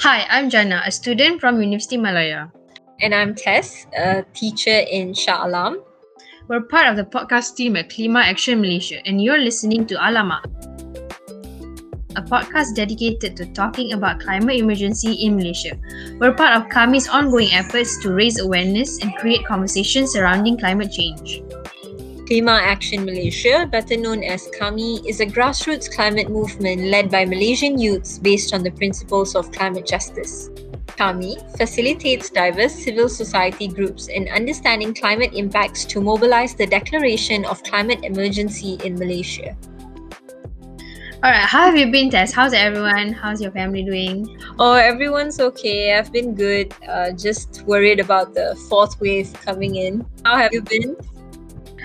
Hi, I'm Jana, a student from University Malaya. And I'm Tess, a teacher in Shah Alam. We're part of the podcast team at Klima Action Malaysia, and you're listening to Alamak, a podcast dedicated to talking about climate emergency in Malaysia. We're part of KAMI's ongoing efforts to raise awareness and create conversations surrounding climate change. Klima Action Malaysia, better known as KAMI, is a grassroots climate movement led by Malaysian youths based on the principles of climate justice. KAMI facilitates diverse civil society groups in understanding climate impacts to mobilize the declaration of climate emergency in Malaysia. All right, how have you been, Tess? How's everyone? How's your family doing? Oh, everyone's okay. I've been good. Uh, just worried about the fourth wave coming in. How have you been?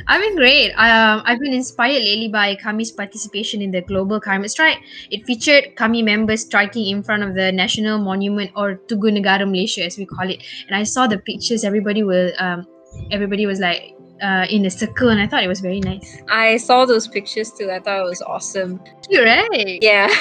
I've been great. Um, I've been inspired lately by KAMI's participation in the global climate strike. It featured KAMI members striking in front of the National Monument or Tugu Negara Malaysia, as we call it. And I saw the pictures. Everybody will, um, everybody was like uh, in a circle, and I thought it was very nice. I saw those pictures too. I thought it was awesome. You're right. Yeah.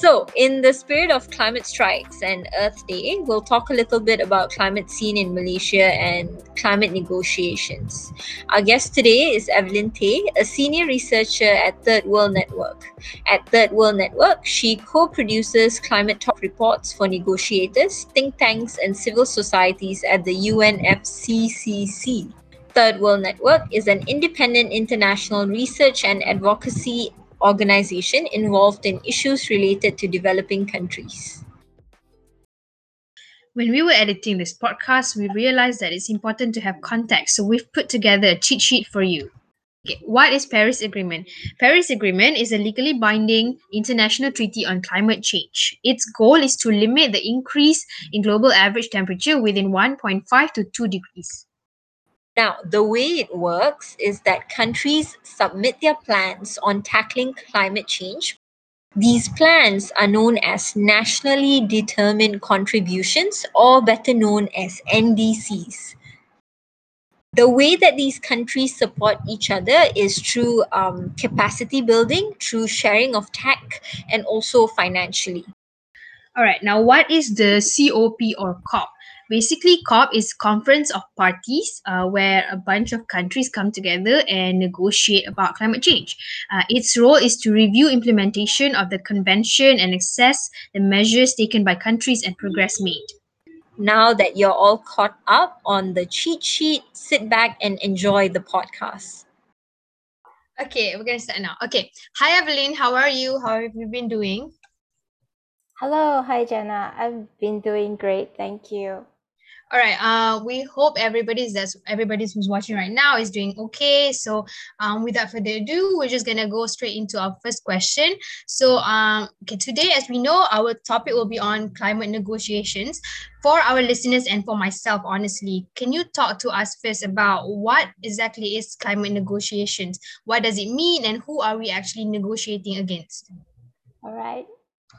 So, in the spirit of climate strikes and Earth Day, we'll talk a little bit about climate scene in Malaysia and climate negotiations. Our guest today is Evelyn Tay, a senior researcher at Third World Network. At Third World Network, she co-produces climate talk reports for negotiators, think tanks, and civil societies at the UNFCCC. Third World Network is an independent international research and advocacy organization involved in issues related to developing countries. When we were editing this podcast, we realized that it's important to have context, so we've put together a cheat sheet for you. Okay, what is Paris Agreement? Paris Agreement is a legally binding international treaty on climate change. Its goal is to limit the increase in global average temperature within 1.5 to 2 degrees. Now, the way it works is that countries submit their plans on tackling climate change. These plans are known as nationally determined contributions, or better known as NDCs. The way that these countries support each other is through um, capacity building, through sharing of tech, and also financially. All right, now what is the COP or COP? Basically, COP is Conference of Parties, uh, where a bunch of countries come together and negotiate about climate change. Uh, its role is to review implementation of the convention and assess the measures taken by countries and progress made. Now that you're all caught up on the cheat sheet, sit back and enjoy the podcast. Okay, we're gonna start now. Okay, hi Evelyn, how are you? How have you been doing? Hello, hi Jenna. I've been doing great, thank you. All right. Uh, we hope everybody's that's everybody's who's watching right now is doing okay. So, um, without further ado, we're just gonna go straight into our first question. So, um, okay, today, as we know, our topic will be on climate negotiations. For our listeners and for myself, honestly, can you talk to us first about what exactly is climate negotiations? What does it mean, and who are we actually negotiating against? All right.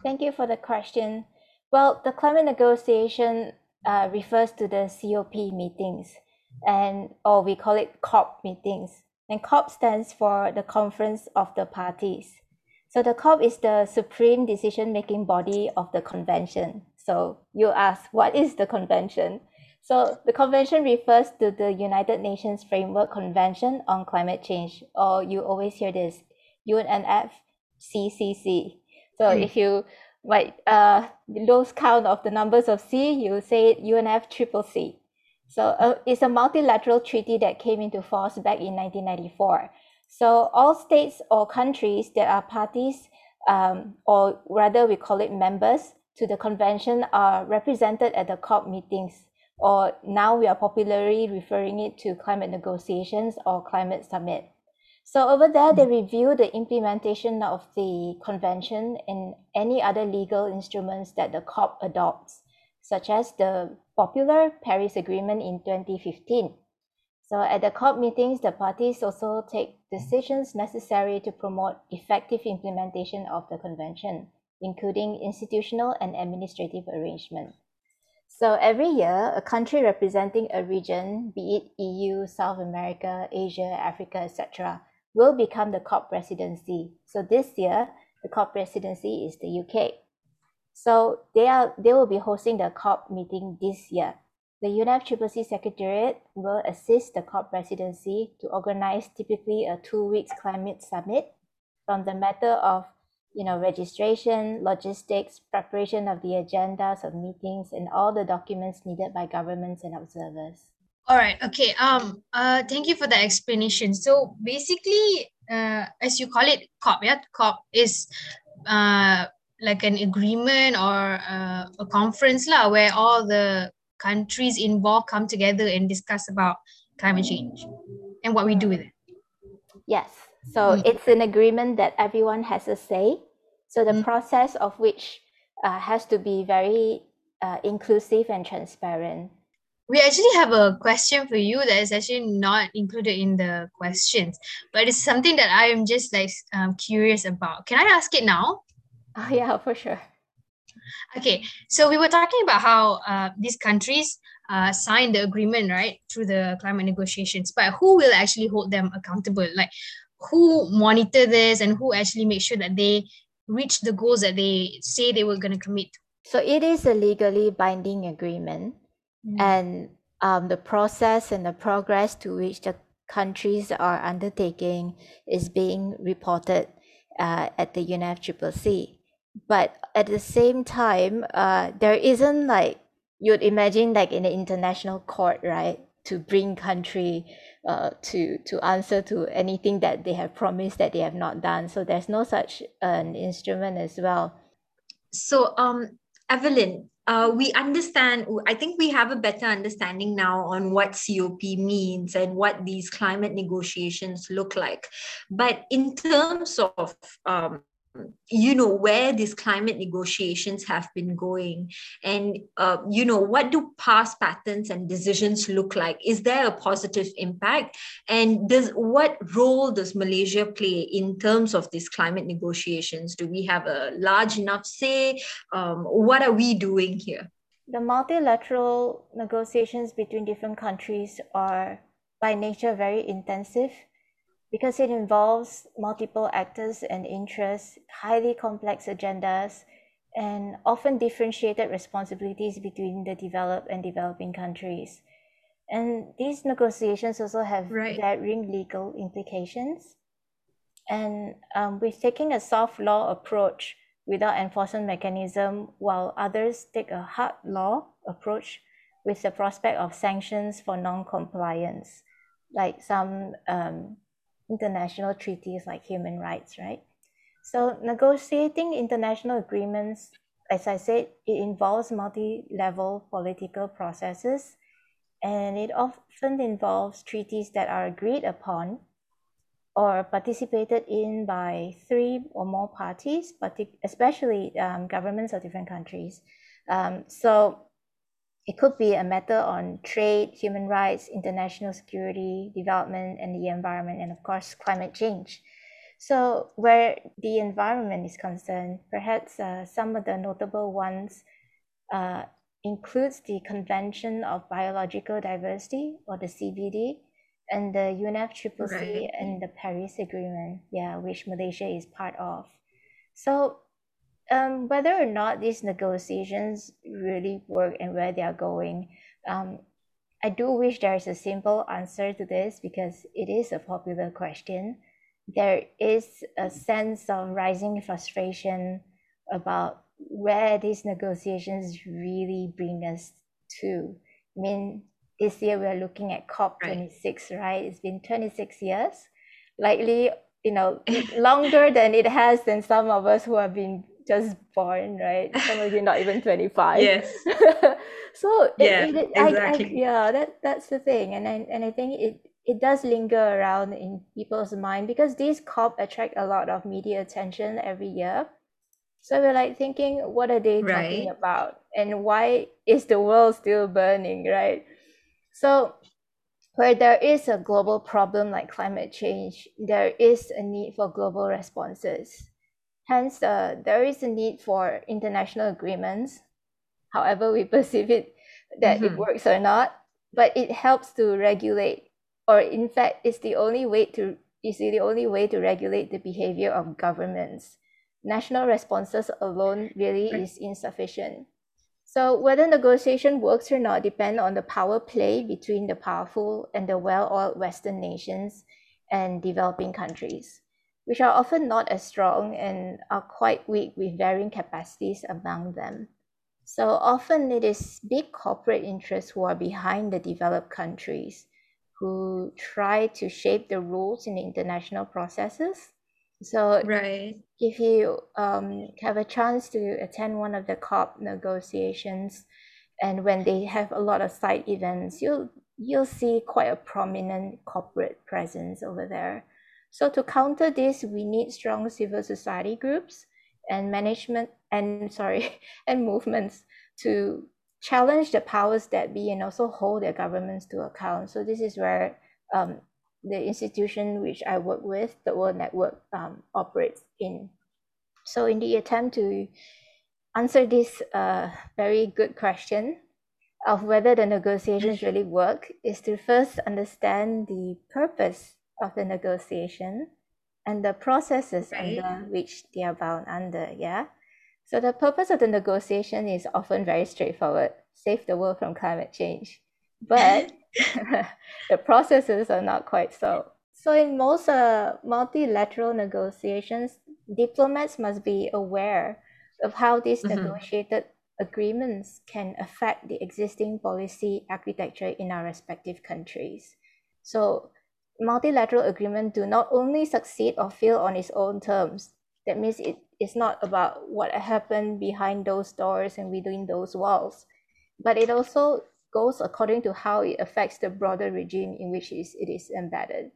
Thank you for the question. Well, the climate negotiation uh, refers to the COP meetings, and or we call it COP meetings. And COP stands for the Conference of the Parties. So the COP is the supreme decision-making body of the convention. So you ask, what is the convention? So the convention refers to the United Nations Framework Convention on Climate Change, or you always hear this, UNFCCC. So mm. if you like uh lose count of the numbers of C, you say UNFCCC. So uh, it's a multilateral treaty that came into force back in 1994. So all states or countries that are parties, um, or rather we call it members to the convention, are represented at the COP meetings, or now we are popularly referring it to climate negotiations or climate summit. So over there, they review the implementation of the convention and any other legal instruments that the COP adopts, such as the popular Paris Agreement in 2015. So at the COP meetings, the parties also take decisions necessary to promote effective implementation of the convention, including institutional and administrative arrangements. So every year, a country representing a region, be it EU, South America, Asia, Africa, etc., will become the COP presidency. So this year, the COP presidency is the UK. So they are they will be hosting the COP meeting this year. The UNFCCC Secretariat will assist the COP presidency to organize typically a two weeks climate summit from the matter of you know registration, logistics, preparation of the agendas of meetings, and all the documents needed by governments and observers. All right. Okay. Um. Uh. Thank you for the explanation. So basically, uh, as you call it, COP. Yeah, COP is, uh, like an agreement or uh, a conference lah, where all the countries involved come together and discuss about climate change and what we do with it. Yes. So mm. it's an agreement that everyone has a say. So the mm. process of which uh, has to be very uh, inclusive and transparent. We actually have a question for you that is actually not included in the questions, but it's something that I am just like um, curious about. Can I ask it now? Oh, yeah, for sure. Okay, so we were talking about how uh, these countries uh, signed the agreement, right, through the climate negotiations, but who will actually hold them accountable? Like, who monitor this and who actually make sure that they reach the goals that they say they were going to commit so it is a legally binding agreement mm-hmm. and um, the process and the progress to which the countries are undertaking is being reported uh, at the UNFCCC. But at the same time, uh, there isn't like you'd imagine like in an international court, right, to bring country uh, to to answer to anything that they have promised that they have not done. So there's no such an instrument as well. So um, Evelyn, uh, we understand, I think we have a better understanding now on what COP means and what these climate negotiations look like. But in terms of um, you know where these climate negotiations have been going. And uh, you know what do past patterns and decisions look like? Is there a positive impact? And does what role does malaysia play in terms of these climate negotiations? Do we have a large enough say? Um, what are we doing here? The multilateral negotiations between different countries are by nature very intensive because it involves multiple actors and interests, highly complex agendas, and often differentiated responsibilities between the developed and developing countries. And these negotiations also have right. varying legal implications. And um, with taking a soft law approach without enforcement mechanism, while others take a hard law approach with the prospect of sanctions for non-compliance, like some um, international treaties like human rights, right? So negotiating international agreements, as I said, it involves multi-level political processes, and it often involves treaties that are agreed upon or participated in by three or more parties, especially um, governments of different countries. Um, so it could be a matter on trade, human rights, international security, development, and the environment, and of course, climate change. So, where the environment is concerned, perhaps uh, some of the notable ones uh, includes the Convention of Biological Diversity, or the CBD, and the UNFCCC right. and the Paris Agreement, yeah, which Malaysia is part of. So, um, whether or not these negotiations really work and where they are going, um, I do wish there is a simple answer to this because it is a popular question. There is a sense of rising frustration about where these negotiations really bring us to. I mean, this year we're looking at COP26, right? right? It's been 26 years, likely, you know, longer than it has than some of us who have been just born, right? Some of you not even 25. Yes. so yeah, it, it, exactly. I, I, yeah, that that's the thing. And I and I think it it does linger around in people's mind because these COP attract a lot of media attention every year. So we're like thinking, what are they right. talking about? And why is the world still burning, right? So where there is a global problem like climate change, there is a need for global responses. Hence, uh, there is a need for international agreements, however we perceive it, that mm-hmm. it works or not. But it helps to regulate, or in fact, it's the only way to is the only way to regulate the behavior of governments. national responses alone really is insufficient. So whether negotiation works or not depend on the power play between the powerful and the well-oiled Western nations and developing countries, which are often not as strong and are quite weak with varying capacities among them. So often it is big corporate interests who are behind the developed countries who try to shape the rules in the international processes so right. if you um, have a chance to attend one of the COP negotiations, and when they have a lot of side events, you'll you'll see quite a prominent corporate presence over there. So to counter this, we need strong civil society groups and management and sorry and movements to challenge the powers that be and also hold their governments to account. So this is where um, the institution which I work with, the World Network, um, operates in. So, in the attempt to answer this uh, very good question of whether the negotiations really work, is to first understand the purpose of the negotiation and the processes right. under which they are bound under. Yeah. So, the purpose of the negotiation is often very straightforward save the world from climate change. But the processes are not quite so. So in most uh, multilateral negotiations, diplomats must be aware of how these mm-hmm. negotiated agreements can affect the existing policy architecture in our respective countries. So multilateral agreement do not only succeed or fail on its own terms. That means it is not about what happened behind those doors and within those walls, but it also goes according to how it affects the broader regime in which it is embedded.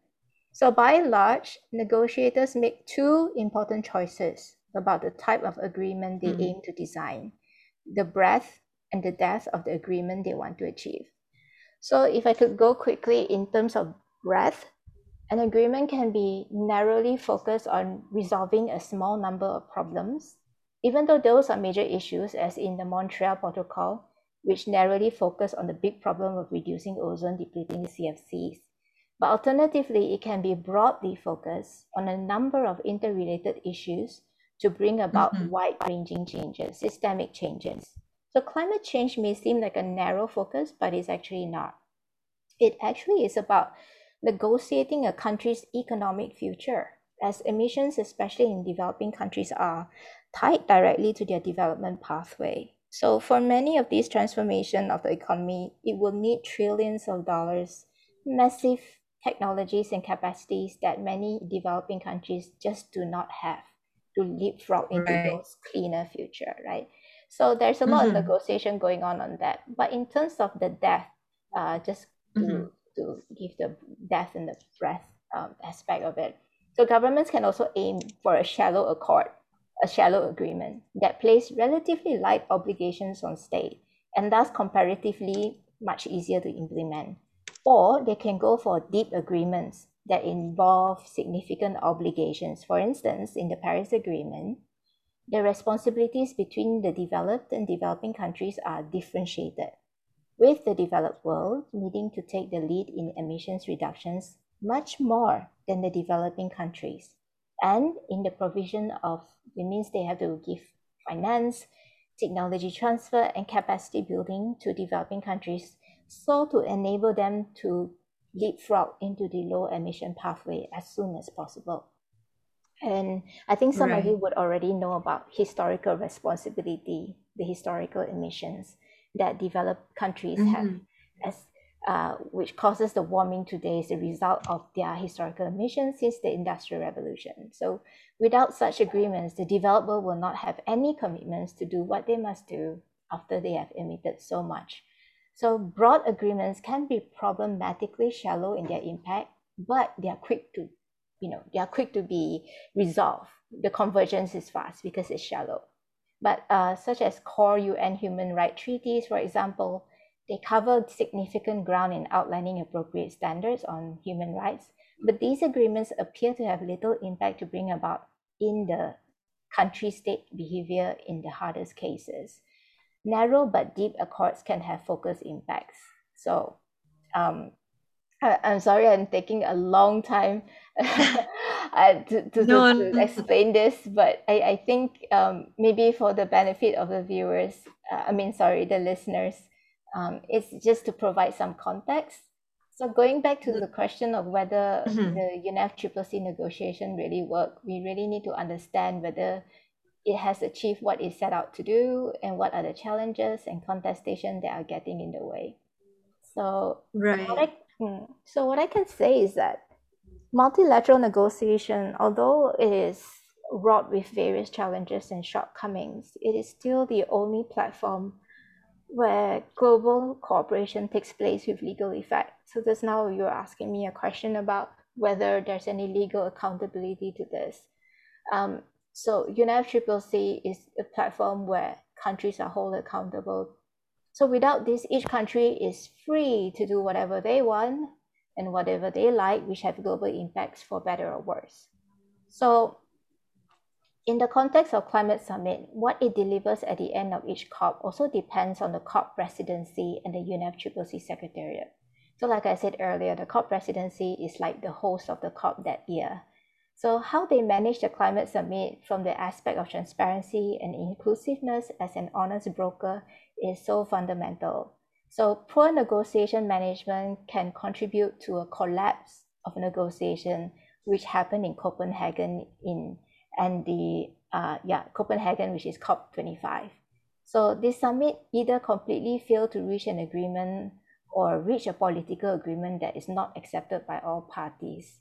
So by and large, negotiators make two important choices about the type of agreement they mm-hmm. aim to design, the breadth and the depth of the agreement they want to achieve. So if I could go quickly in terms of breadth, an agreement can be narrowly focused on resolving a small number of problems, even though those are major issues, as in the Montreal Protocol, which narrowly focused on the big problem of reducing ozone depleting CFCs. But alternatively, it can be broadly focused on a number of interrelated issues to bring about mm-hmm. wide-ranging changes, systemic changes. So climate change may seem like a narrow focus, but it's actually not. It actually is about negotiating a country's economic future, as emissions, especially in developing countries, are tied directly to their development pathway. So for many of these transformation of the economy, it will need trillions of dollars, massive technologies and capacities that many developing countries just do not have to leapfrog into right. those cleaner future, right? So there's a lot mm-hmm. of negotiation going on on that. But in terms of the death, uh, just to, mm-hmm. To give the death and the breath um, aspect of it. So governments can also aim for a shallow accord a shallow agreement that place relatively light obligations on state and thus comparatively much easier to implement. Or they can go for deep agreements that involve significant obligations. For instance, in the Paris Agreement, the responsibilities between the developed and developing countries are differentiated, with the developed world needing to take the lead in emissions reductions much more than the developing countries. And in the provision of it means they have to give finance technology transfer and capacity building to developing countries so to enable them to leapfrog into the low emission pathway as soon as possible. And i think some right. of you would already know about historical responsibility the historical emissions that developed countries mm-hmm. have as uh, which causes the warming today is a result of their historical emissions since the Industrial Revolution. So, without such agreements, the developer will not have any commitments to do what they must do after they have emitted so much. So, broad agreements can be problematically shallow in their impact, but they are quick to, you know, they are quick to be resolved. The convergence is fast because it's shallow. But uh, such as core UN human rights treaties, for example, they cover significant ground in outlining appropriate standards on human rights, but these agreements appear to have little impact to bring about in the country state behavior in the hardest cases. Narrow but deep accords can have focused impacts. So, um, I'm sorry, I'm taking a long time uh, to, to, no, to, to, explain this, but I, I think um, maybe for the benefit of the viewers, uh, I mean, sorry, the listeners, um, it's just to provide some context. So going back to the question of whether mm-hmm. the UNFCCC negotiation really worked, we really need to understand whether it has achieved what it set out to do and what are the challenges and contestation that are getting in the way. So right. What I, hmm, so what I can say is that multilateral negotiation, although it is wrought with various challenges and shortcomings, it is still the only platform where global cooperation takes place with legal effect. So just now you're asking me a question about whether there's any legal accountability to this. Um, so UNFCCC is a platform where countries are held accountable. So without this, each country is free to do whatever they want and whatever they like, which have global impacts for better or worse. So in the context of climate summit, what it delivers at the end of each COP also depends on the COP presidency and the UNFCCC secretariat. So like I said earlier, the COP presidency is like the host of the COP that year. So how they manage the climate summit from the aspect of transparency and inclusiveness as an honest broker is so fundamental. So poor negotiation management can contribute to a collapse of negotiation, which happened in Copenhagen in and the uh, yeah Copenhagen, which is COP25. So this summit either completely failed to reach an agreement or reach a political agreement that is not accepted by all parties.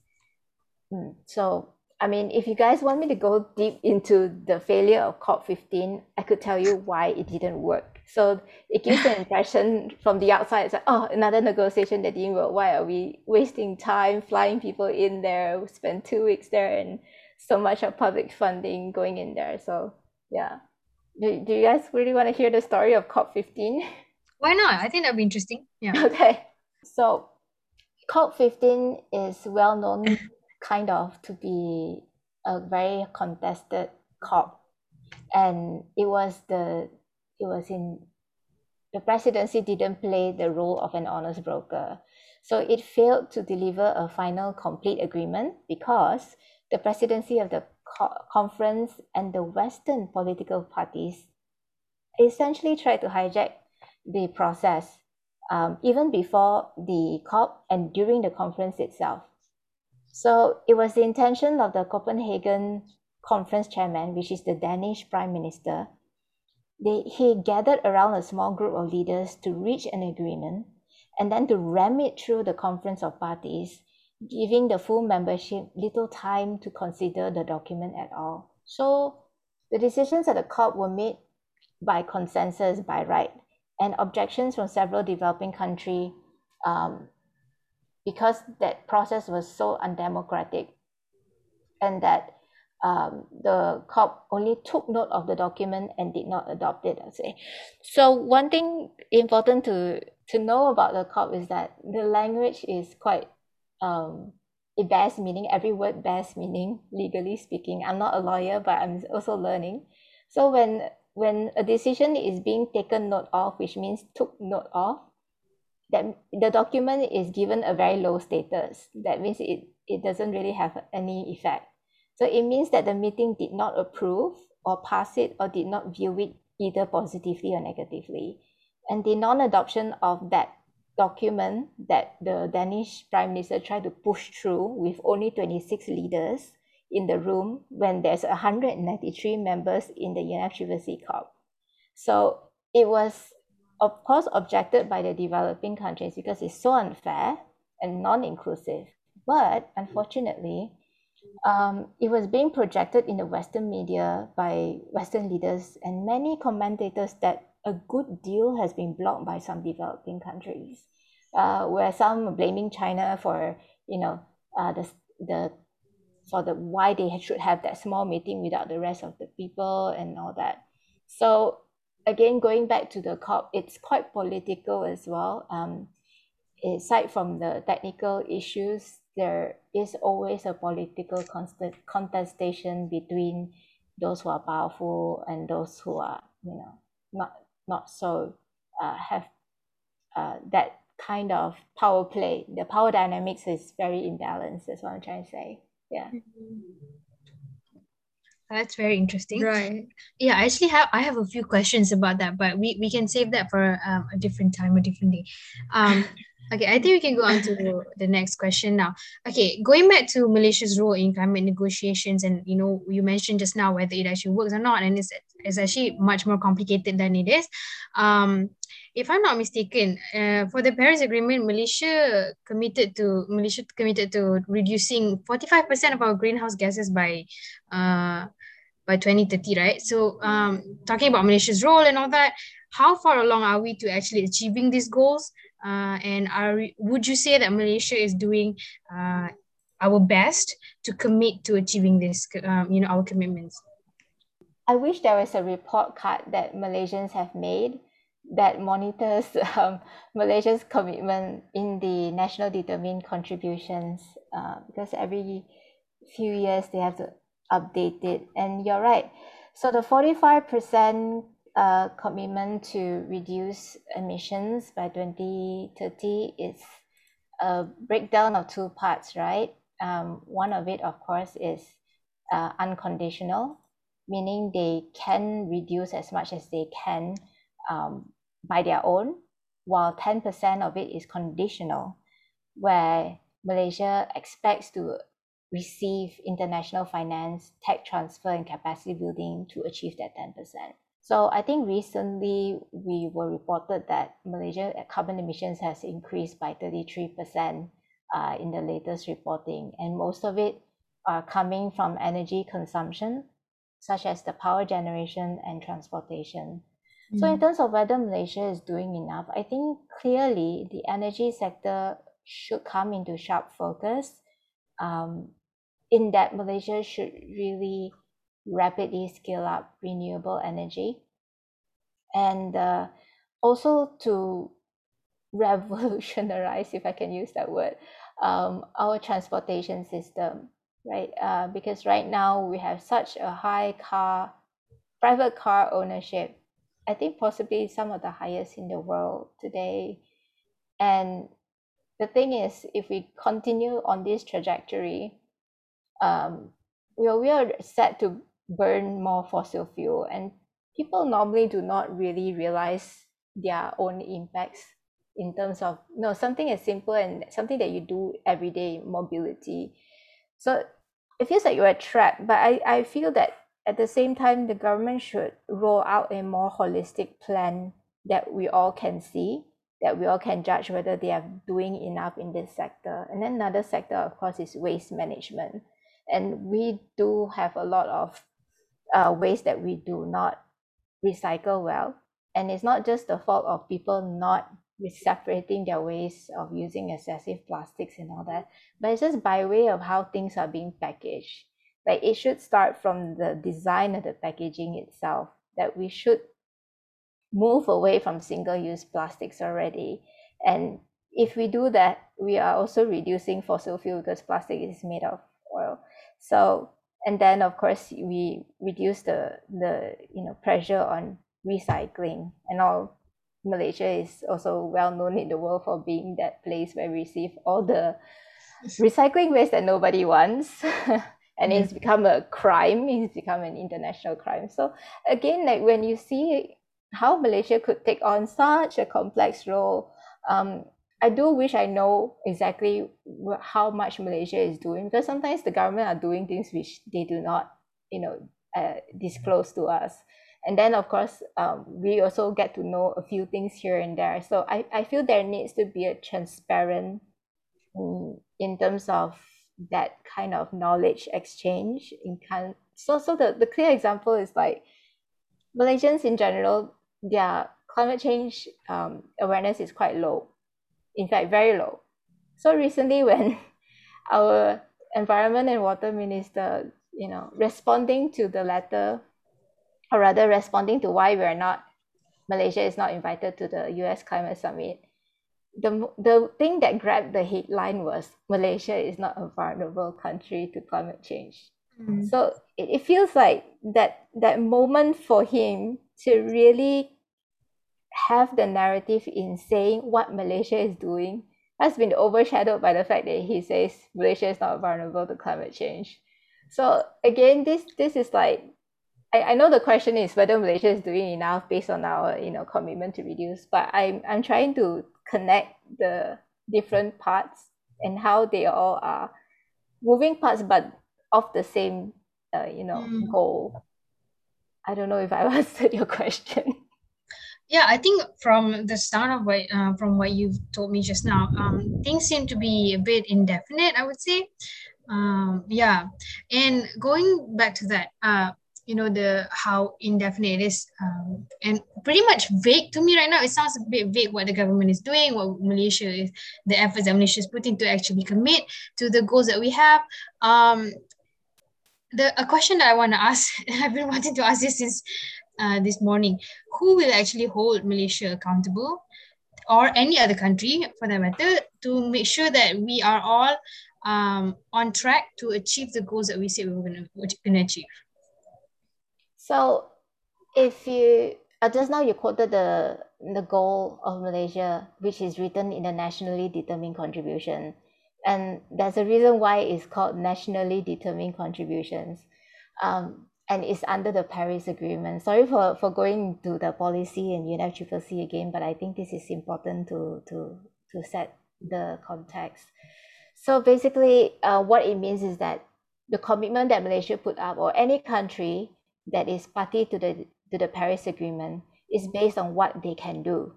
Mm. So, I mean, if you guys want me to go deep into the failure of COP15, I could tell you why it didn't work. So it gives the impression from the outside, it's like, oh, another negotiation that didn't work. Why are we wasting time flying people in there, we spend two weeks there and so much of public funding going in there. So yeah. Do, do you guys really want to hear the story of COP15? Why not? I think that'd be interesting. Yeah. Okay. So COP15 is well known kind of to be a very contested COP. And it was the it was in the presidency didn't play the role of an honest broker. So it failed to deliver a final complete agreement because the presidency of the co- conference and the Western political parties essentially tried to hijack the process um, even before the COP and during the conference itself. So it was the intention of the Copenhagen conference chairman, which is the Danish prime minister. They, he gathered around a small group of leaders to reach an agreement and then to ram it through the conference of parties, giving the full membership little time to consider the document at all. So the decisions at the COP were made by consensus by right, and objections from several developing countries um, because that process was so undemocratic and that um, the COP only took note of the document and did not adopt it, I'd say. So one thing important to, to know about the COP is that the language is quite, um, it bears meaning, every word bears meaning, legally speaking. I'm not a lawyer, but I'm also learning. So when when a decision is being taken note of, which means took note of, that the document is given a very low status. That means it, it doesn't really have any effect. So it means that the meeting did not approve or pass it or did not view it either positively or negatively. And the non-adoption of that document that the Danish Prime Minister tried to push through with only 26 leaders in the room when there's 193 members in the UNFCCC COP. So it was, of course, objected by the developing countries because it's so unfair and non-inclusive. But unfortunately, um, it was being projected in the Western media by Western leaders and many commentators that a good deal has been blocked by some developing countries, uh, where some are blaming China for you know uh, the the for the why they should have that small meeting without the rest of the people and all that. So again, going back to the COP, it's quite political as well. Um, aside from the technical issues, there is always a political constant contestation between those who are powerful and those who are, you know, not not so uh, have uh, that kind of power play. The power dynamics is very imbalanced. That's what I'm trying to say. Yeah. That's very interesting. Right. Yeah, I actually have I have a few questions about that, but we, we can save that for um, a different time, a different day. Um, okay, I think we can go on to the next question now. Okay, going back to Malaysia's role in climate negotiations, and you know, you mentioned just now whether it actually works or not, and it's it's actually much more complicated than it is. Um, if I'm not mistaken, uh, for the Paris Agreement, Malaysia committed to Malaysia committed to reducing 45% of our greenhouse gases by uh, by 2030, right? So um, talking about Malaysia's role and all that, how far along are we to actually achieving these goals? Uh, and are would you say that Malaysia is doing uh, our best to commit to achieving this, um, you know, our commitments? I wish there was a report card that Malaysians have made that monitors um, Malaysia's commitment in the national determined contributions uh, because every few years they have to update it. And you're right. So the 45% uh, commitment to reduce emissions by 2030 is a breakdown of two parts, right? Um, one of it, of course, is uh, unconditional, meaning they can reduce as much as they can um, by their own, while 10% of it is conditional, where Malaysia expects to receive international finance, tech transfer, and capacity building to achieve that 10%. So I think recently we were reported that Malaysia carbon emissions has increased by 33% uh, in the latest reporting, and most of it are coming from energy consumption, such as the power generation and transportation. So in mm. terms of whether Malaysia is doing enough, I think clearly the energy sector should come into sharp focus. Um, in that Malaysia should really rapidly scale up renewable energy, and uh, also to revolutionize, if I can use that word, um, our transportation system, right? Uh, because right now we have such a high car, private car ownership I think possibly some of the highest in the world today. And the thing is, if we continue on this trajectory, um, we are, we are set to burn more fossil fuel, and people normally do not really realize their own impacts in terms of you know something as simple and something that you do every day mobility so it feels like you're trapped but i i feel that at the same time, the government should roll out a more holistic plan that we all can see, that we all can judge whether they are doing enough in this sector. And then another sector, of course, is waste management. And we do have a lot of uh, waste that we do not recycle well. And it's not just the fault of people not separating their waste of using excessive plastics and all that, but it's just by way of how things are being packaged like it should start from the design of the packaging itself that we should move away from single-use plastics already. And if we do that we are also reducing fossil fuel because plastic is made of oil. So and then of course we reduce the the you know pressure on recycling. And all malaysia is also well known in the world for being that place where we receive all the recycling waste that nobody wants and mm-hmm. it's become a crime it's become an international crime. So again like when you see how malaysia could take on such a complex role um, i do wish i know exactly how much malaysia is doing because sometimes the government are doing things which they do not you know uh, disclose to us. And then of course um, we also get to know a few things here and there. So i, I feel there needs to be a transparent um, in terms of that kind of knowledge exchange in kind so so the, the clear example is like malaysians in general their climate change um, awareness is quite low in fact very low. So recently when our environment and water minister you know responding to the letter or rather responding to why we are not malaysia is not invited to the us climate summit the the thing that grabbed the headline was Malaysia is not a vulnerable country to climate change. Mm. So it, it feels like that that moment for him to really have the narrative in saying what Malaysia is doing has been overshadowed by the fact that he says Malaysia is not vulnerable to climate change. So again, this this is like I, I know the question is whether Malaysia is doing enough based on our you know commitment to reduce, but I'm I'm trying to connect the different parts and how they all are moving parts but of the same uh, you know mm. goal. I don't know if I answered your question. Yeah, I think from the start of what uh, from what you've told me just now, um, things seem to be a bit indefinite. I would say, um, yeah. And going back to that, uh, you know the how indefinite it is um, and pretty much vague to me right now. It sounds a bit vague what the government is doing what malaysia is the efforts that malaysia is putting to actually commit to the goals that we have. Um, the a question that i want to ask i've been wanting to ask this since uh, this morning. Who will actually hold malaysia accountable or any other country for that matter to make sure that we are all um, on track to achieve the goals that we say we were going to achieve so if you uh, just now you quoted the the goal of Malaysia, which is written in the nationally determined contribution. And there's a reason why it's called nationally determined contributions. Um, and it's under the Paris Agreement. Sorry for, for going to the policy and UNFCCC again, but I think this is important to, to, to set the context. So basically, uh, what it means is that the commitment that Malaysia put up, or any country that is party to the to the Paris Agreement is based on what they can do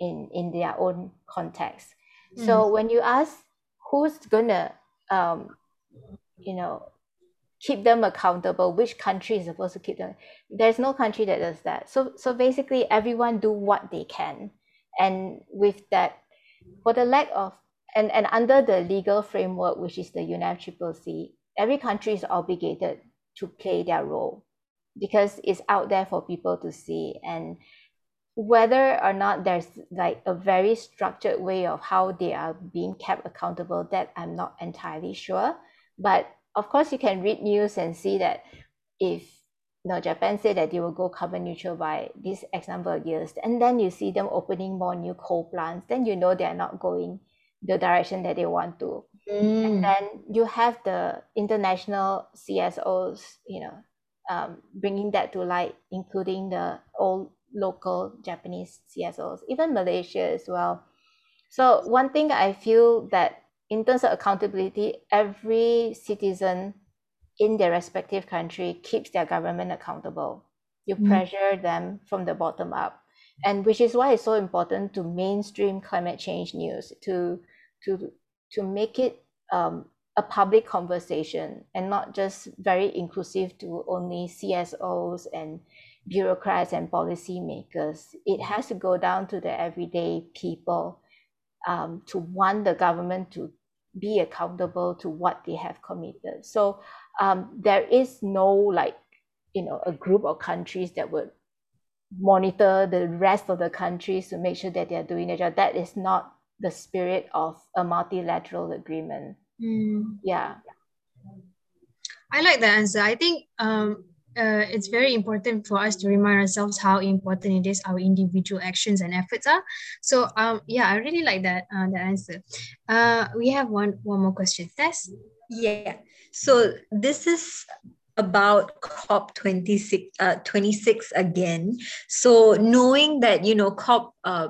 in in their own context. Mm. So when you ask who's gonna um, you know keep them accountable, which country is supposed to keep them, there's no country that does that. So so basically everyone do what they can. And with that, for the lack of and, and under the legal framework, which is the UNFCCC, every country is obligated to play their role because it's out there for people to see. And whether or not there's like a very structured way of how they are being kept accountable that i'm not entirely sure. But of course you can read news and see that if you know japan said that they will go carbon neutral by this x number of years and then you see them opening more new coal plants then you know they're not going the direction that they want to. Mm. and then you have the international csos you know um, bringing that to light, including the old local Japanese CSOs, even Malaysia as well. So one thing I feel that in terms of accountability, every citizen in their respective country keeps their government accountable. You mm. pressure them from the bottom up. And which is why it's so important to mainstream climate change news, to to to make it um, a public conversation and not just very inclusive to only CSOs and bureaucrats and policymakers. It has to go down to the everyday people um, to want the government to be accountable to what they have committed. So um, there is no like, you know, a group of countries that would monitor the rest of the countries to make sure that they are doing their job. That is not the spirit of a multilateral agreement. Mm. Yeah. I like that answer. I think um, uh, it's very important for us to remind ourselves how important it is our individual actions and efforts are. So um, yeah, I really like that uh, that answer. Uh, we have one one more question. Tess? Yeah. So this is about COP 26, uh, 26 again. So knowing that, you know, COP uh,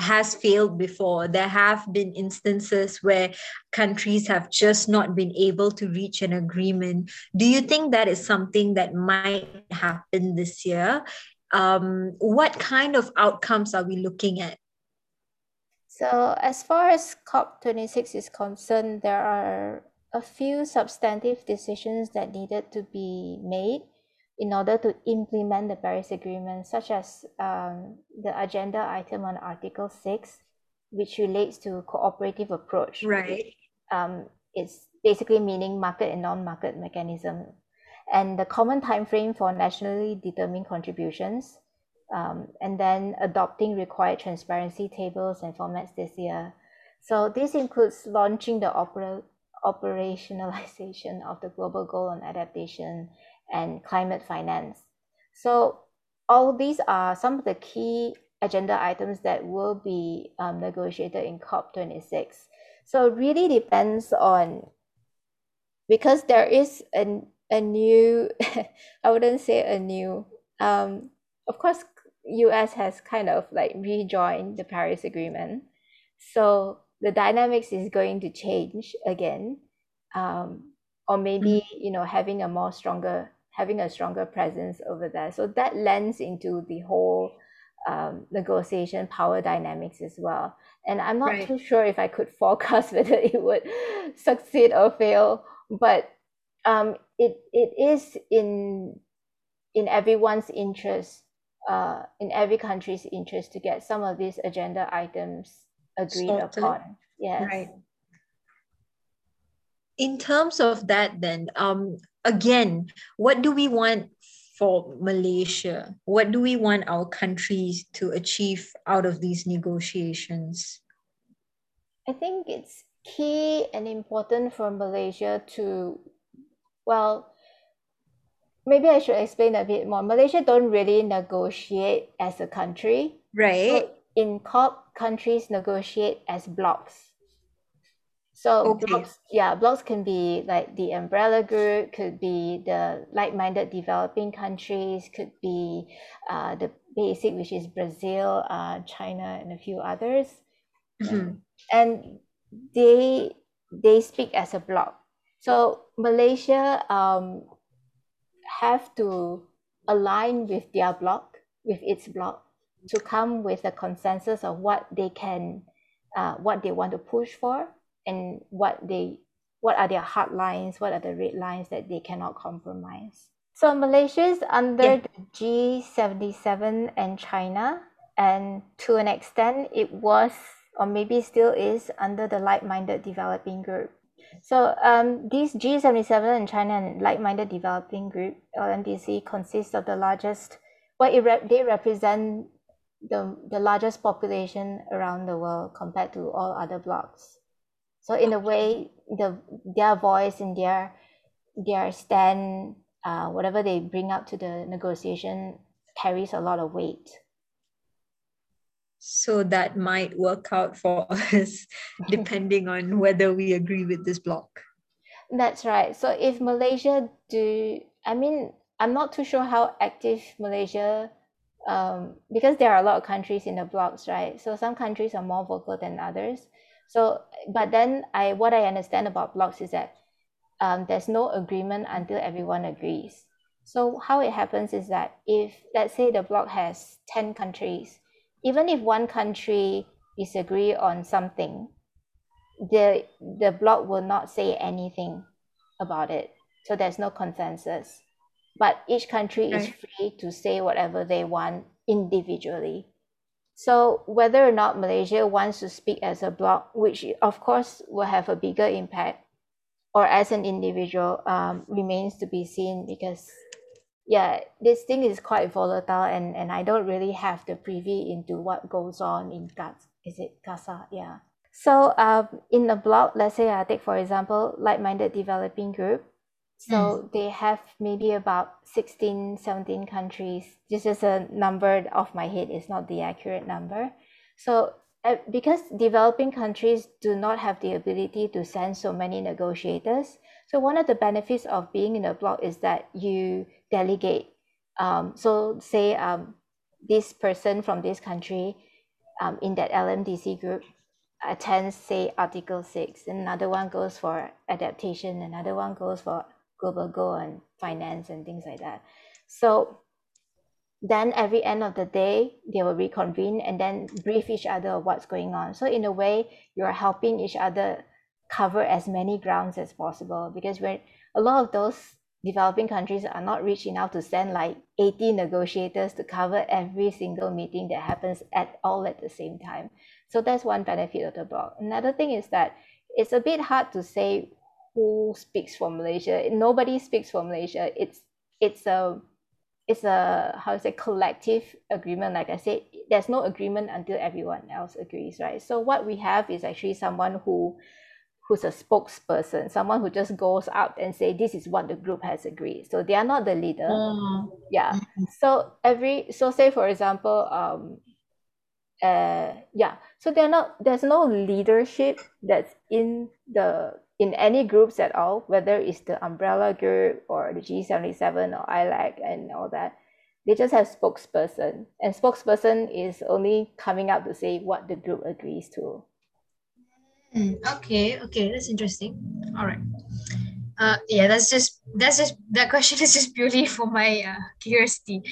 has failed before. There have been instances where countries have just not been able to reach an agreement. Do you think that is something that might happen this year? Um, what kind of outcomes are we looking at? So, as far as COP26 is concerned, there are a few substantive decisions that needed to be made in order to implement the Paris Agreement, such as um, the agenda item on Article 6, which relates to cooperative approach. Right. Um, it's basically meaning market and non-market mechanism. And the common time frame for nationally determined contributions, um, and then adopting required transparency tables and formats this year. So this includes launching the opera, operationalization of the global goal on adaptation and climate finance. So all these are some of the key agenda items that will be um, negotiated in COP26. So it really depends on because there is a, a new, I wouldn't say a new, um, of course, US has kind of like rejoined the Paris Agreement. So the dynamics is going to change again. Um, or maybe, mm. you know, having a more stronger, having a stronger presence over there. So that lends into the whole um, negotiation power dynamics as well. And I'm not right. too sure if I could forecast whether it would succeed or fail, but um, it it is in in everyone's interest, uh, in every country's interest to get some of these agenda items agreed Sorted. upon. Yes. Right. In terms of that, then, um, again, what do we want for Malaysia? What do we want our countries to achieve out of these negotiations? I think it's key and important for Malaysia to, well, maybe I should explain a bit more. Malaysia don't really negotiate as a country. Right. So in COP, countries negotiate as blocks. So okay. blocks, yeah, blocks can be like the umbrella group, could be the like-minded developing countries, could be uh, the basic, which is Brazil, uh, China, and a few others. Mm-hmm. And they they speak as a block. So Malaysia um, have to align with their block, with its block, to come with a consensus of what they can, uh, what they want to push for and what they what are their hard lines, what are the red lines that they cannot compromise. So Malaysia is under yeah. the G77 and China, and to an extent, it was or maybe still is under the like-minded developing group. So um, these G77 and China and like-minded developing group LMDC consists of the largest. Well, it rep- they represent the the largest population around the world compared to all other blocks. So in a way, the their voice and their their stand, uh, whatever they bring up to the negotiation, carries a lot of weight. So that might work out for us, depending on whether we agree with this block. That's right. So if Malaysia do, I mean, I'm not too sure how active Malaysia, um, because there are a lot of countries in the blocks, right? So some countries are more vocal than others. So, but then I what I understand about blocks is that um, there's no agreement until everyone agrees. So how it happens is that if let's say the block has 10 countries, even if one country disagree on something, the the block will not say anything about it. So there's no consensus. But each country is free to say whatever they want individually. So whether or not Malaysia wants to speak as a bloc, which of course will have a bigger impact, or as an individual, um, remains to be seen because yeah, this thing is quite volatile and, and I don't really have the privy into what goes on in GATS. Is it CASA? Yeah. So um, in the block, let's say I take for example, like-minded developing group, so mm. they have maybe about 16, 17 countries. This is a number off my head, it's not the accurate number. So uh, because developing countries do not have the ability to send so many negotiators, so one of the benefits of being in a block is that you delegate. Um, so say um, this person from this country um, in that LMDC group attends say Article 6, another one goes for adaptation, another one goes for global goal and finance and things like that. So then every end of the day, they will reconvene and then brief each other what's going on. So in a way, you're helping each other cover as many grounds as possible because when a lot of those developing countries are not rich enough to send like 80 negotiators to cover every single meeting that happens at all at the same time. So that's one benefit of the block. Another thing is that it's a bit hard to say who speaks for Malaysia. Nobody speaks for Malaysia. It's it's a it's a how to say collective agreement. Like I said, there's no agreement until everyone else agrees, right? So what we have is actually someone who who's a spokesperson, someone who just goes out and say this is what the group has agreed. So they are not the leader. Mm. Yeah. So every so say for example, um, uh, yeah so they're not there's no leadership that's in the in any groups at all whether it's the umbrella group or the g77 or AILAC and all that they just have spokesperson. And spokesperson is only coming out to say what the group agrees to. Mm, okay okay that's interesting. All right uh, yeah, that's just that's just that question is just purely for my uh, curiosity.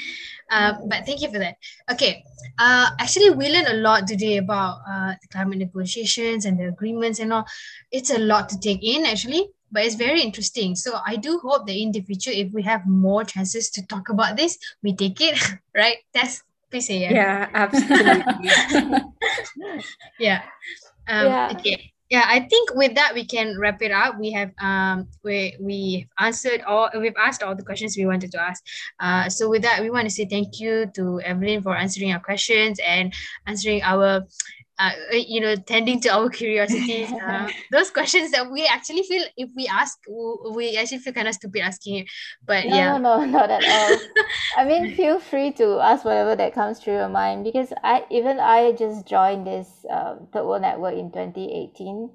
Uh, but thank you for that. Okay. Uh, actually, we learned a lot today about uh, the climate negotiations and the agreements and all. It's a lot to take in actually, but it's very interesting. So I do hope that in the future, if we have more chances to talk about this, we take it. right? That's please say yeah. Yeah, absolutely. yeah. Um, yeah. Okay yeah i think with that we can wrap it up. We have um we we answered all we've asked all the questions we wanted to ask. Uh so with that we want to say thank you to evelyn for answering our questions and answering our uh, you know, tending to our curiosity. Uh, those questions that we actually feel if we ask, we actually feel kind of stupid asking it. But no, yeah, no, no, not at all. I mean, feel free to ask whatever that comes through your mind because I even I just joined this um, Third World Network in 2018,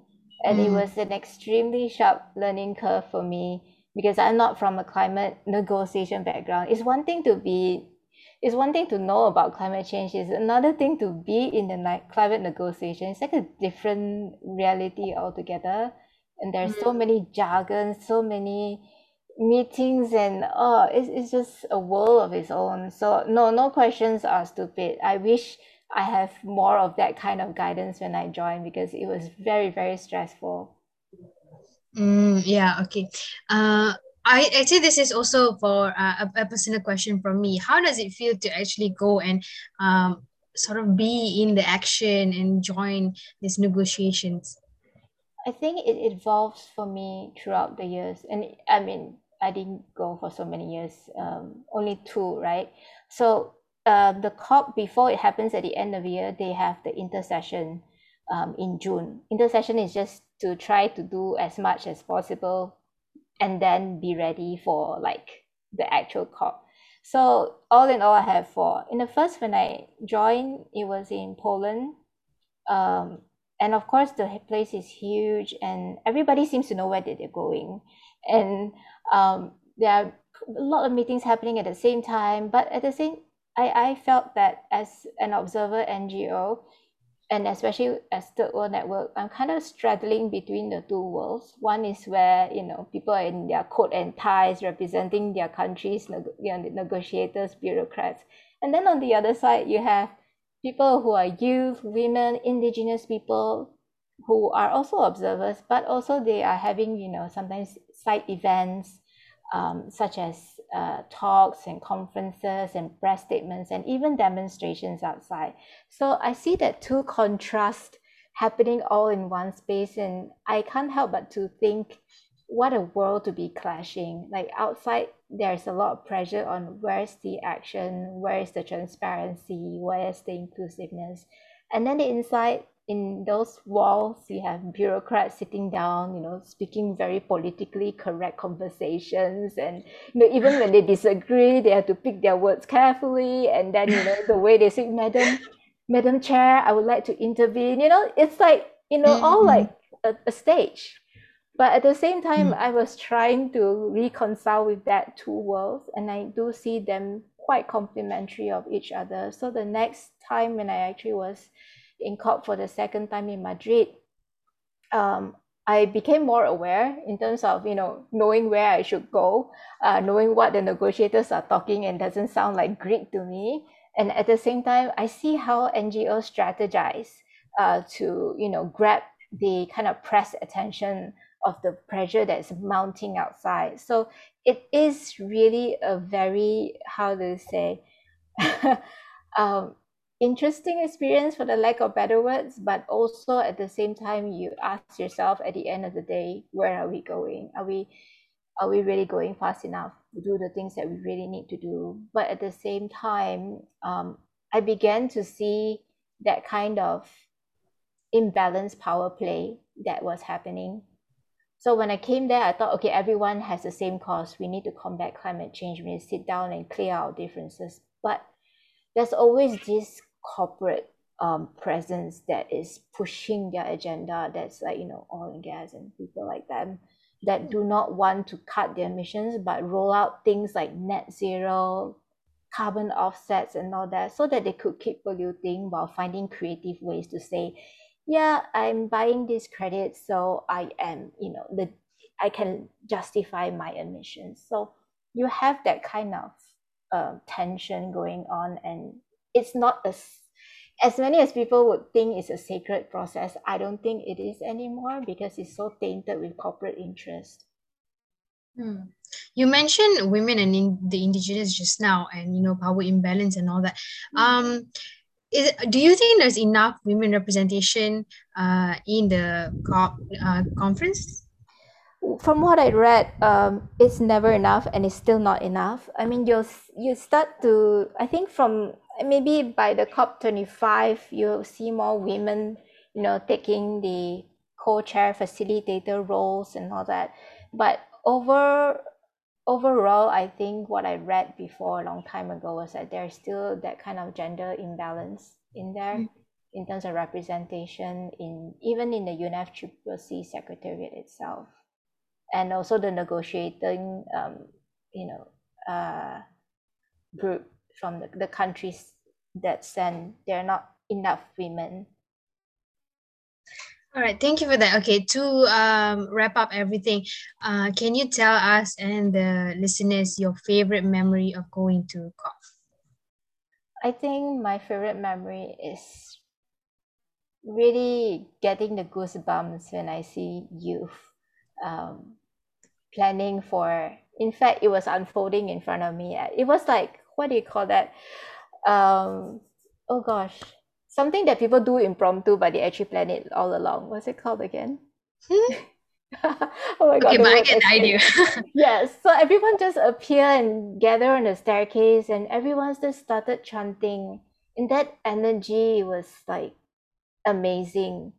and mm. it was an extremely sharp learning curve for me because I'm not from a climate negotiation background. It's one thing to be it's one thing to know about climate change it's another thing to be in the climate negotiation it's like a different reality altogether. And there's so mm. many jargon so many meetings and oh it's, it's just a world of its own. So no no questions are stupid. I wish i have more of that kind of guidance when i joined because it was very very stressful. Mm, yeah okay. Uh I actually this is also for uh, a, a personal question from me. How does it feel to actually go and um, sort of be in the action and join these negotiations? I think it evolves for me throughout the years, and I mean I didn't go for so many years, um, only two, right? So uh, the COP before it happens at the end of the year, they have the intersession um, in June. Intersession is just to try to do as much as possible and then be ready for like the actual COP. So all in all, I have four. In the first, when I joined, it was in Poland. Um, and of course, the place is huge, and everybody seems to know where they're going. And um, there are a lot of meetings happening at the same time. But at the same, I, I felt that as an observer NGO, and especially as third world network i'm kind of straddling between the two worlds. One is where you know people are in their coat and ties representing their countries you know, negotiators bureaucrats. And then on the other side you have people who are youth women indigenous people who are also observers but also they are having you know sometimes side events um, such as uh, talks and conferences and press statements and even demonstrations outside. So I see that two contrasts happening all in one space, and I can't help but to think what a world to be clashing. Like outside, there's a lot of pressure on where's the action, where's the transparency, where's the inclusiveness. And then the inside, in those walls you have bureaucrats sitting down you know speaking very politically correct conversations. And you know even when they disagree they have to pick their words carefully. And then you know the way they say madam madam chair i would like to intervene. You know it's like you know mm-hmm. all like a, a, stage. But at the same time mm-hmm. i was trying to reconcile with that two worlds and i do see them quite complementary of each other. So the next time when i actually was in COP for the second time in Madrid, um, I became more aware in terms of you know knowing where I should go, uh, knowing what the negotiators are talking and doesn't sound like Greek to me. And at the same time, I see how NGOs strategize uh, to you know grab the kind of press attention of the pressure that's mounting outside. So it is really a very how to say um, interesting experience for the lack of better words but also at the same time you ask yourself at the end of the day where are we going? Are we are we really going fast enough to do the things that we really need to do? But at the same time um, i began to see that kind of imbalanced power play that was happening. So when i came there i thought okay everyone has the same cause we need to combat climate change. We need to sit down and clear our differences. But there's always this corporate um, presence that is pushing their agenda that's like you know oil and gas and people like them that do not want to cut their emissions but roll out things like net zero carbon offsets and all that so that they could keep polluting while finding creative ways to say yeah i'm buying this credit so i am you know the i can justify my emissions. So you have that kind of uh, tension going on and it's not as as many as people would think it's a sacred process i don't think it is anymore because it's so tainted with corporate interest hmm. you mentioned women and in the indigenous just now and you know power imbalance and all that mm-hmm. um is, do you think there's enough women representation uh, in the COP uh, conference? From what I read, um, it's never enough, and it's still not enough. I mean, you you start to I think from maybe by the COP twenty five, you'll see more women, you know, taking the co-chair facilitator roles and all that. But over overall, I think what I read before a long time ago was that there's still that kind of gender imbalance in there mm. in terms of representation in even in the UNFCCC secretariat itself, and also the negotiating, um, you know, uh, group from the, the countries that send. There are not enough women all right, thank you for that. Okay, to um, wrap up everything, uh, can you tell us and the listeners your favorite memory of going to COP? I think my favorite memory is really getting the goosebumps when I see youth um, planning for. In fact, it was unfolding in front of me. It was like what do you call that? Um, oh gosh, something that people do impromptu, but they actually plan it all along. What's it called again? Hmm? oh my god. Okay, but I get the idea. yes. So everyone just appear and gather on the staircase and everyone just started chanting. And that energy was like amazing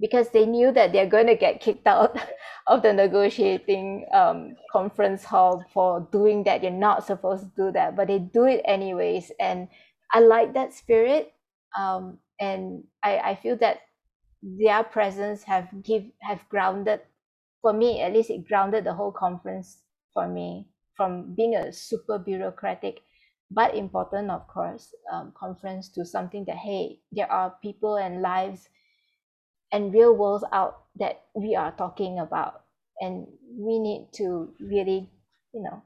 because they knew that they're going to get kicked out of the negotiating um, conference hall for doing that. You're not supposed to do that, but they do it anyways. And I like that spirit um, and I, I feel that their presence have give have grounded for me at least it grounded the whole conference for me from being a super bureaucratic but important of course um, conference to something that hey there are people and lives and real worlds out that we are talking about and we need to really you know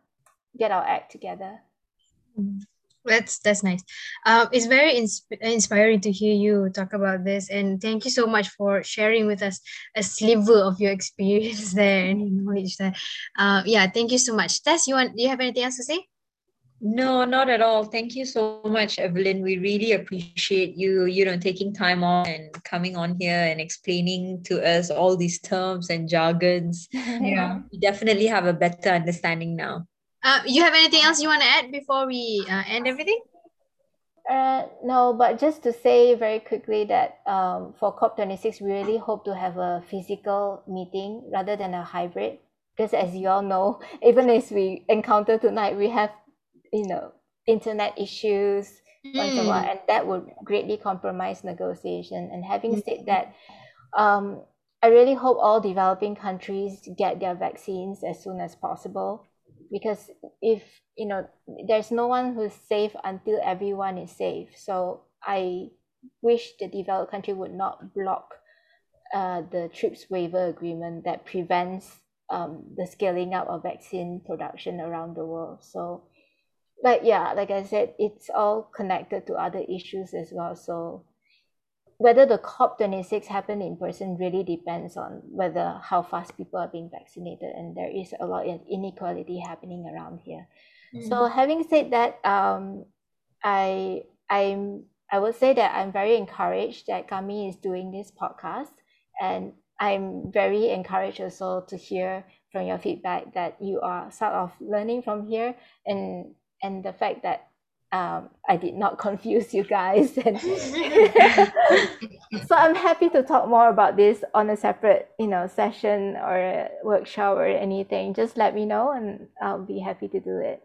get our act together mm-hmm. That's that's nice. Um, it's very insp- inspiring to hear you talk about this, and thank you so much for sharing with us a sliver of your experience there and knowledge there. Uh, yeah, thank you so much. Tess, you want? Do you have anything else to say? No, not at all. Thank you so much, Evelyn. We really appreciate you, you know, taking time on and coming on here and explaining to us all these terms and jargons. yeah, we definitely have a better understanding now. Uh, you have anything else you want to add before we uh, end everything? Uh, no, but just to say very quickly that um, for COP26, we really hope to have a physical meeting rather than a hybrid. Because as you all know, even as we encounter tonight, we have, you know, internet issues, mm. and that would greatly compromise negotiation. And having mm. said that, um, I really hope all developing countries get their vaccines as soon as possible because if you know there's no one who's safe until everyone is safe so i wish the developed country would not block uh, the trips waiver agreement that prevents um, the scaling up of vaccine production around the world so like yeah like i said it's all connected to other issues as well so whether the COP26 happen in person really depends on whether how fast people are being vaccinated, and there is a lot of inequality happening around here. Mm-hmm. So, having said that, um, I I'm I would say that I'm very encouraged that Kami is doing this podcast, and I'm very encouraged also to hear from your feedback that you are sort of learning from here, and and the fact that um, I did not confuse you guys. And so I'm happy to talk more about this on a separate, you know, session or workshop or anything. Just let me know and I'll be happy to do it.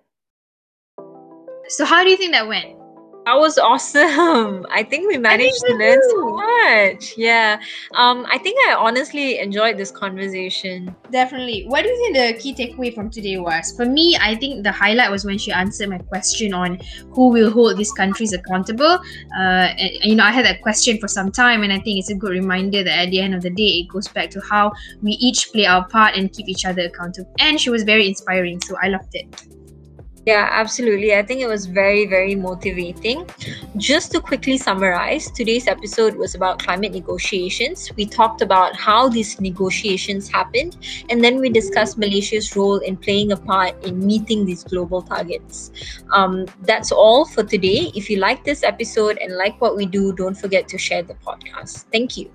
So how do you think that went? That was awesome. I think we managed to learn so much. Yeah. Um, I think I honestly enjoyed this conversation. Definitely. What do you think the key takeaway from today was? For me, I think the highlight was when she answered my question on who will hold these countries accountable. Uh, and, you know, I had that question for some time, and I think it's a good reminder that at the end of the day, it goes back to how we each play our part and keep each other accountable. And she was very inspiring, so I loved it. Yeah, absolutely. I think it was very, very motivating. Just to quickly summarize, today's episode was about climate negotiations. We talked about how these negotiations happened, and then we discussed Malaysia's role in playing a part in meeting these global targets. Um, that's all for today. If you like this episode and like what we do, don't forget to share the podcast. Thank you.